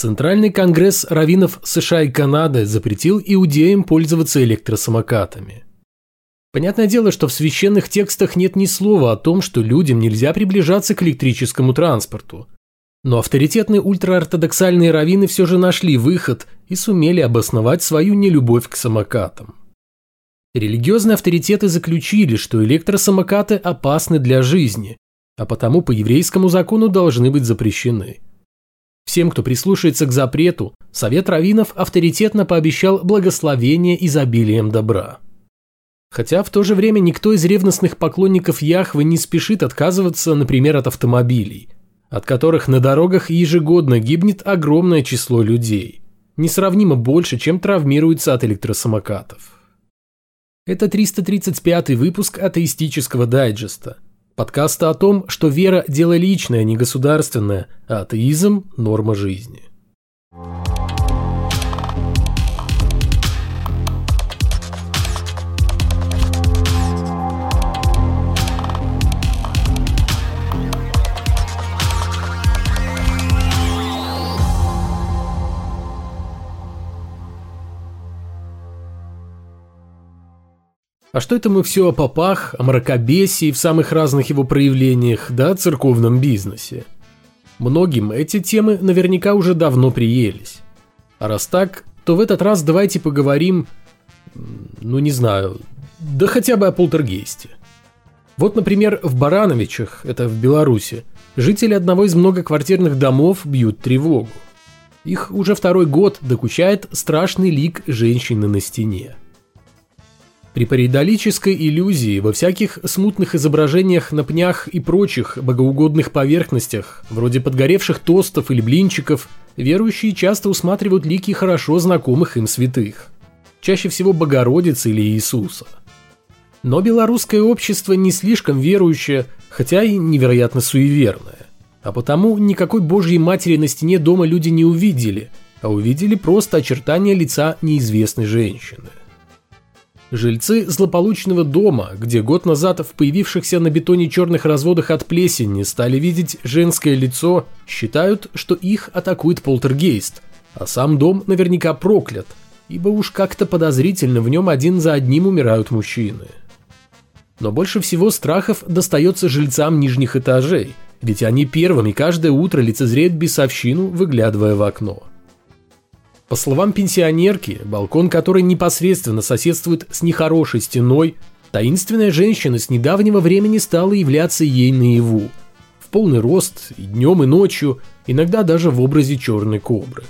Центральный конгресс раввинов США и Канады запретил иудеям пользоваться электросамокатами. Понятное дело, что в священных текстах нет ни слова о том, что людям нельзя приближаться к электрическому транспорту. Но авторитетные ультраортодоксальные раввины все же нашли выход и сумели обосновать свою нелюбовь к самокатам. Религиозные авторитеты заключили, что электросамокаты опасны для жизни, а потому по еврейскому закону должны быть запрещены. Всем, кто прислушается к запрету, Совет раввинов авторитетно пообещал благословение изобилием добра. Хотя в то же время никто из ревностных поклонников Яхвы не спешит отказываться, например, от автомобилей, от которых на дорогах ежегодно гибнет огромное число людей, несравнимо больше, чем травмируется от электросамокатов. Это 335 выпуск атеистического дайджеста. Подкаста о том, что вера – дело личное, а не государственное, а атеизм – норма жизни. А что это мы все о попах, о мракобесии в самых разных его проявлениях, да о церковном бизнесе? Многим эти темы наверняка уже давно приелись. А раз так, то в этот раз давайте поговорим, ну не знаю, да хотя бы о полтергейсте. Вот, например, в Барановичах, это в Беларуси, жители одного из многоквартирных домов бьют тревогу. Их уже второй год докучает страшный лик женщины на стене. При паридолической иллюзии во всяких смутных изображениях на пнях и прочих богоугодных поверхностях, вроде подгоревших тостов или блинчиков, верующие часто усматривают лики хорошо знакомых им святых. Чаще всего Богородицы или Иисуса. Но белорусское общество не слишком верующее, хотя и невероятно суеверное. А потому никакой Божьей Матери на стене дома люди не увидели, а увидели просто очертания лица неизвестной женщины. Жильцы злополучного дома, где год назад в появившихся на бетоне черных разводах от плесени стали видеть женское лицо, считают, что их атакует полтергейст, а сам дом наверняка проклят, ибо уж как-то подозрительно в нем один за одним умирают мужчины. Но больше всего страхов достается жильцам нижних этажей, ведь они первыми каждое утро лицезреют бесовщину, выглядывая в окно. По словам пенсионерки, балкон которой непосредственно соседствует с нехорошей стеной, таинственная женщина с недавнего времени стала являться ей наяву. В полный рост, и днем, и ночью, иногда даже в образе черной кобры.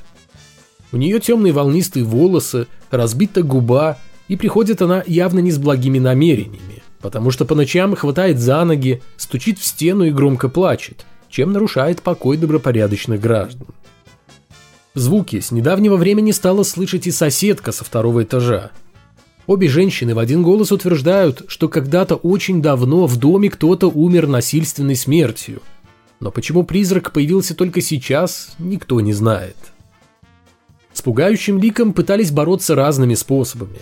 У нее темные волнистые волосы, разбита губа, и приходит она явно не с благими намерениями, потому что по ночам хватает за ноги, стучит в стену и громко плачет, чем нарушает покой добропорядочных граждан. Звуки с недавнего времени стала слышать и соседка со второго этажа. Обе женщины в один голос утверждают, что когда-то очень давно в доме кто-то умер насильственной смертью. Но почему призрак появился только сейчас, никто не знает. С пугающим ликом пытались бороться разными способами,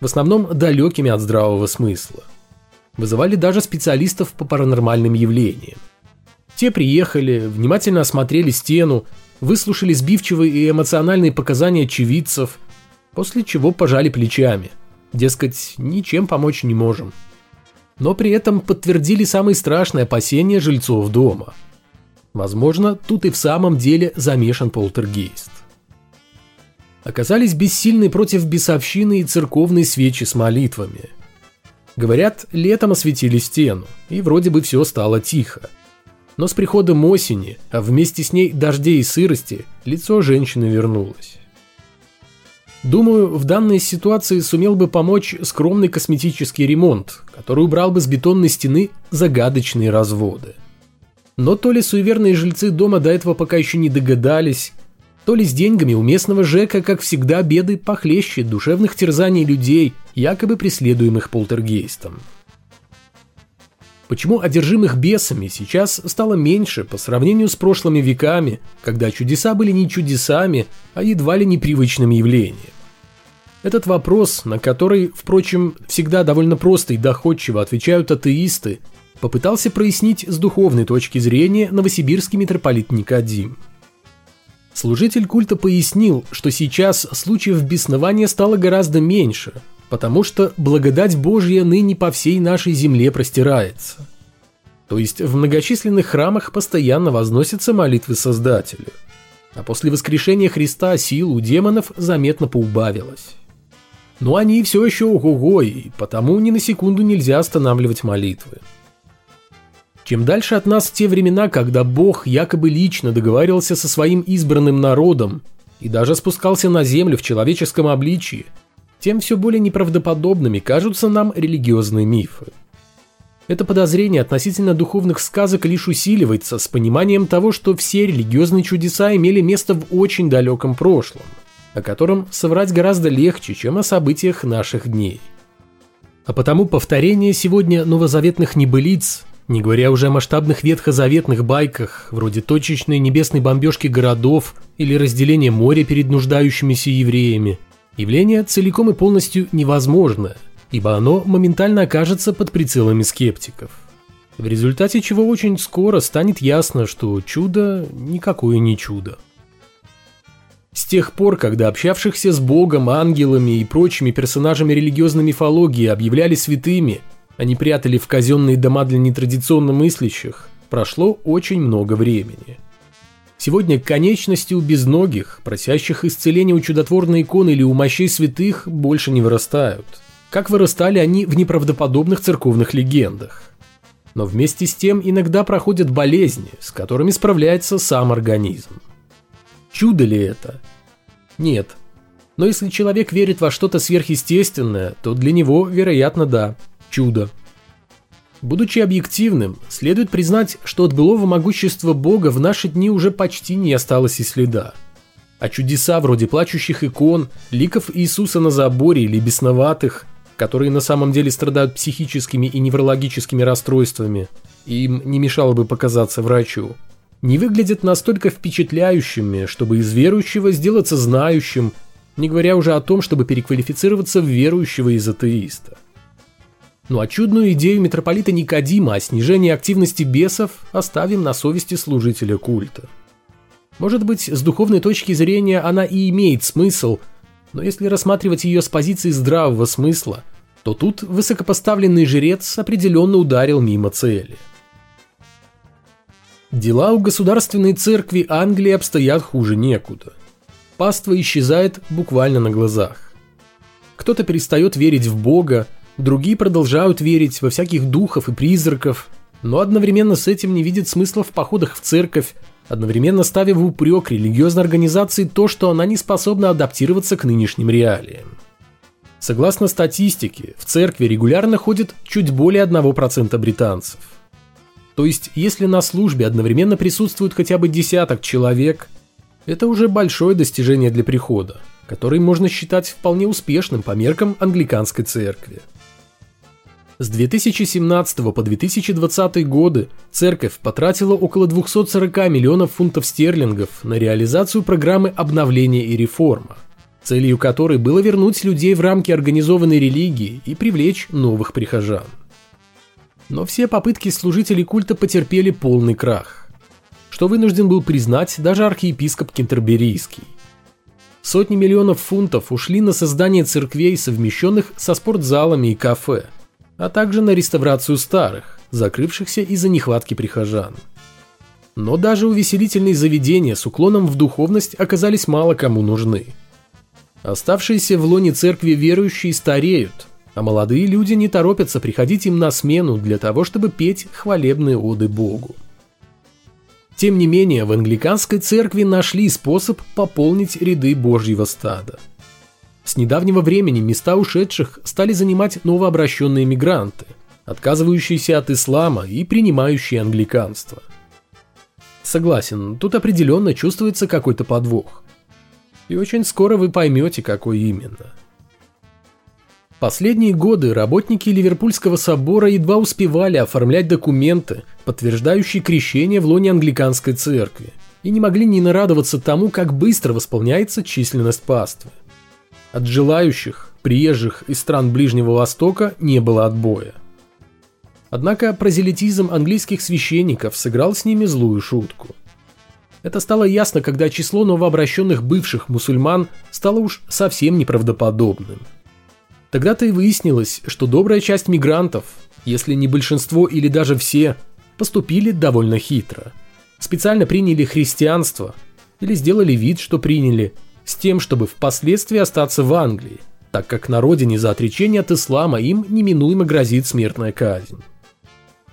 в основном далекими от здравого смысла. Вызывали даже специалистов по паранормальным явлениям. Те приехали, внимательно осмотрели стену выслушали сбивчивые и эмоциональные показания очевидцев, после чего пожали плечами. Дескать, ничем помочь не можем. Но при этом подтвердили самые страшные опасения жильцов дома. Возможно, тут и в самом деле замешан полтергейст. Оказались бессильны против бесовщины и церковной свечи с молитвами. Говорят, летом осветили стену, и вроде бы все стало тихо. Но с приходом осени, а вместе с ней дождей и сырости, лицо женщины вернулось. Думаю, в данной ситуации сумел бы помочь скромный косметический ремонт, который убрал бы с бетонной стены загадочные разводы. Но то ли суеверные жильцы дома до этого пока еще не догадались, то ли с деньгами у местного Жека, как всегда, беды похлеще душевных терзаний людей, якобы преследуемых полтергейстом. Почему одержимых бесами сейчас стало меньше по сравнению с прошлыми веками, когда чудеса были не чудесами, а едва ли непривычным явлением? Этот вопрос, на который, впрочем, всегда довольно просто и доходчиво отвечают атеисты, попытался прояснить с духовной точки зрения новосибирский митрополит Никодим. Служитель культа пояснил, что сейчас случаев беснования стало гораздо меньше, потому что благодать Божья ныне по всей нашей земле простирается. То есть в многочисленных храмах постоянно возносятся молитвы Создателю. А после воскрешения Христа сил у демонов заметно поубавилось. Но они все еще ого-го, и потому ни на секунду нельзя останавливать молитвы. Чем дальше от нас те времена, когда Бог якобы лично договаривался со своим избранным народом и даже спускался на землю в человеческом обличии, тем все более неправдоподобными кажутся нам религиозные мифы. Это подозрение относительно духовных сказок лишь усиливается с пониманием того, что все религиозные чудеса имели место в очень далеком прошлом, о котором соврать гораздо легче, чем о событиях наших дней. А потому повторение сегодня новозаветных небылиц не говоря уже о масштабных ветхозаветных байках, вроде точечной небесной бомбежки городов или разделения моря перед нуждающимися евреями, явление целиком и полностью невозможно, ибо оно моментально окажется под прицелами скептиков. В результате чего очень скоро станет ясно, что чудо никакое не чудо. С тех пор, когда общавшихся с Богом, ангелами и прочими персонажами религиозной мифологии объявляли святыми – они прятали в казенные дома для нетрадиционно мыслящих. Прошло очень много времени. Сегодня конечности у безногих, просящих исцеления у чудотворной иконы или у мощей святых, больше не вырастают. Как вырастали они в неправдоподобных церковных легендах. Но вместе с тем иногда проходят болезни, с которыми справляется сам организм. Чудо ли это? Нет. Но если человек верит во что-то сверхъестественное, то для него, вероятно, да – чудо. Будучи объективным, следует признать, что от былого могущества Бога в наши дни уже почти не осталось и следа. А чудеса вроде плачущих икон, ликов Иисуса на заборе или бесноватых, которые на самом деле страдают психическими и неврологическими расстройствами, им не мешало бы показаться врачу, не выглядят настолько впечатляющими, чтобы из верующего сделаться знающим, не говоря уже о том, чтобы переквалифицироваться в верующего из атеиста. Ну а чудную идею митрополита Никодима о снижении активности бесов оставим на совести служителя культа. Может быть, с духовной точки зрения она и имеет смысл, но если рассматривать ее с позиции здравого смысла, то тут высокопоставленный жрец определенно ударил мимо цели. Дела у государственной церкви Англии обстоят хуже некуда. Паства исчезает буквально на глазах. Кто-то перестает верить в Бога, Другие продолжают верить во всяких духов и призраков, но одновременно с этим не видят смысла в походах в церковь, одновременно ставя в упрек религиозной организации то, что она не способна адаптироваться к нынешним реалиям. Согласно статистике, в церкви регулярно ходит чуть более 1% британцев. То есть, если на службе одновременно присутствует хотя бы десяток человек, это уже большое достижение для прихода, который можно считать вполне успешным по меркам англиканской церкви. С 2017 по 2020 годы церковь потратила около 240 миллионов фунтов стерлингов на реализацию программы обновления и реформа, целью которой было вернуть людей в рамки организованной религии и привлечь новых прихожан. Но все попытки служителей культа потерпели полный крах, что вынужден был признать даже архиепископ Кентерберийский. Сотни миллионов фунтов ушли на создание церквей, совмещенных со спортзалами и кафе – а также на реставрацию старых, закрывшихся из-за нехватки прихожан. Но даже увеселительные заведения с уклоном в духовность оказались мало кому нужны. Оставшиеся в лоне церкви верующие стареют, а молодые люди не торопятся приходить им на смену для того, чтобы петь хвалебные оды Богу. Тем не менее, в англиканской церкви нашли способ пополнить ряды Божьего стада – с недавнего времени места ушедших стали занимать новообращенные мигранты, отказывающиеся от ислама и принимающие англиканство. Согласен, тут определенно чувствуется какой-то подвох. И очень скоро вы поймете, какой именно. Последние годы работники Ливерпульского собора едва успевали оформлять документы, подтверждающие крещение в лоне англиканской церкви, и не могли не нарадоваться тому, как быстро восполняется численность паствы. От желающих, приезжих из стран Ближнего Востока не было отбоя. Однако прозелитизм английских священников сыграл с ними злую шутку. Это стало ясно, когда число новообращенных бывших мусульман стало уж совсем неправдоподобным. Тогда-то и выяснилось, что добрая часть мигрантов, если не большинство или даже все, поступили довольно хитро. Специально приняли христианство или сделали вид, что приняли, с тем, чтобы впоследствии остаться в Англии, так как на родине за отречение от ислама им неминуемо грозит смертная казнь.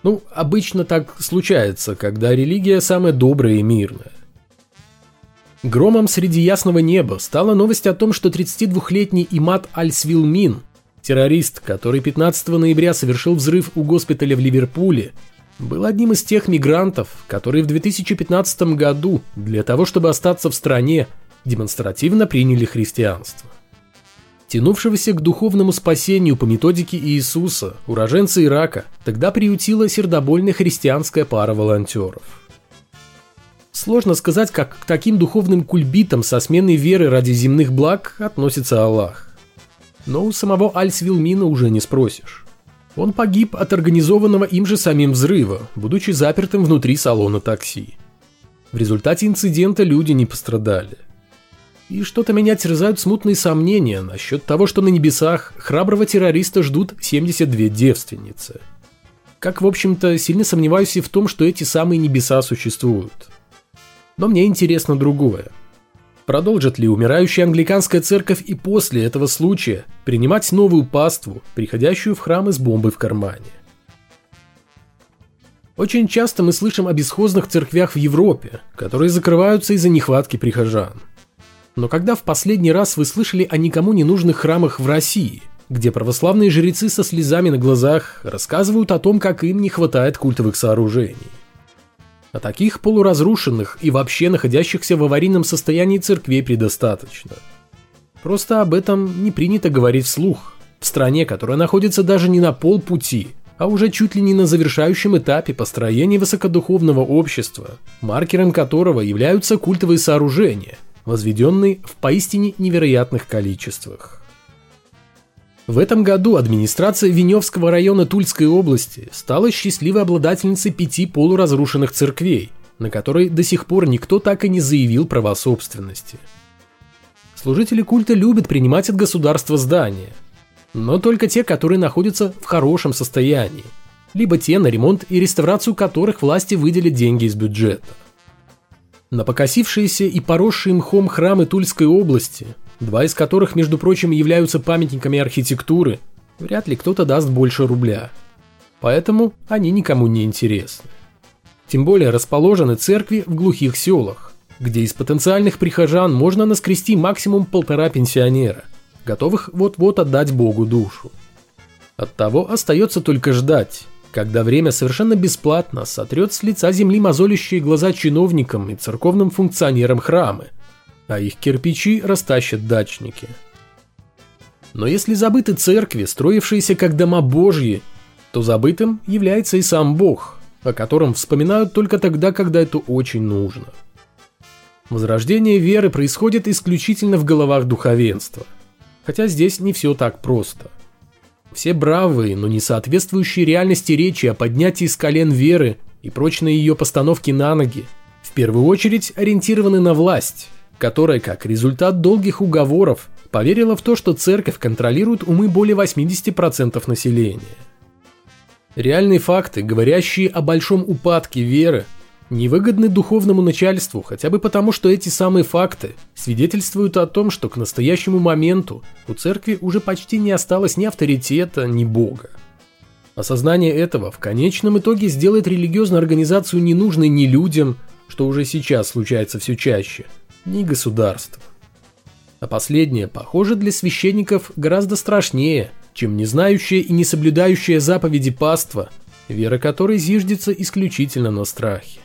Ну, обычно так случается, когда религия самая добрая и мирная. Громом среди ясного неба стала новость о том, что 32-летний Имат Аль-Свилмин, террорист, который 15 ноября совершил взрыв у госпиталя в Ливерпуле, был одним из тех мигрантов, которые в 2015 году для того, чтобы остаться в стране, демонстративно приняли христианство. Тянувшегося к духовному спасению по методике Иисуса, уроженца Ирака, тогда приютила сердобольная христианская пара волонтеров. Сложно сказать, как к таким духовным кульбитам со сменой веры ради земных благ относится Аллах. Но у самого Аль-Свилмина уже не спросишь. Он погиб от организованного им же самим взрыва, будучи запертым внутри салона такси. В результате инцидента люди не пострадали. И что-то меня терзают смутные сомнения насчет того, что на небесах храброго террориста ждут 72 девственницы. Как, в общем-то, сильно сомневаюсь и в том, что эти самые небеса существуют. Но мне интересно другое. Продолжит ли умирающая англиканская церковь и после этого случая принимать новую паству, приходящую в храмы с бомбой в кармане? Очень часто мы слышим о бесхозных церквях в Европе, которые закрываются из-за нехватки прихожан. Но когда в последний раз вы слышали о никому не нужных храмах в России, где православные жрецы со слезами на глазах рассказывают о том, как им не хватает культовых сооружений? А таких полуразрушенных и вообще находящихся в аварийном состоянии церквей предостаточно. Просто об этом не принято говорить вслух. В стране, которая находится даже не на полпути, а уже чуть ли не на завершающем этапе построения высокодуховного общества, маркером которого являются культовые сооружения, возведенные в поистине невероятных количествах. В этом году администрация Веневского района Тульской области стала счастливой обладательницей пяти полуразрушенных церквей, на которые до сих пор никто так и не заявил права собственности. Служители культа любят принимать от государства здания, но только те, которые находятся в хорошем состоянии, либо те, на ремонт и реставрацию которых власти выделят деньги из бюджета. На покосившиеся и поросшие мхом храмы Тульской области два из которых, между прочим, являются памятниками архитектуры, вряд ли кто-то даст больше рубля. Поэтому они никому не интересны. Тем более расположены церкви в глухих селах, где из потенциальных прихожан можно наскрести максимум полтора пенсионера, готовых вот-вот отдать Богу душу. Оттого остается только ждать, когда время совершенно бесплатно сотрет с лица земли мозолящие глаза чиновникам и церковным функционерам храмы – а их кирпичи растащат дачники. Но если забыты церкви, строившиеся как дома божьи, то забытым является и сам Бог, о котором вспоминают только тогда, когда это очень нужно. Возрождение веры происходит исключительно в головах духовенства, хотя здесь не все так просто. Все бравые, но не соответствующие реальности речи о поднятии с колен веры и прочной ее постановке на ноги, в первую очередь ориентированы на власть – которая, как результат долгих уговоров, поверила в то, что церковь контролирует умы более 80% населения. Реальные факты, говорящие о большом упадке веры, невыгодны духовному начальству, хотя бы потому, что эти самые факты свидетельствуют о том, что к настоящему моменту у церкви уже почти не осталось ни авторитета, ни Бога. Осознание этого в конечном итоге сделает религиозную организацию ненужной ни людям, что уже сейчас случается все чаще – ни государства. А последнее, похоже, для священников гораздо страшнее, чем не знающая и не соблюдающая заповеди паства, вера которой зиждется исключительно на страхе.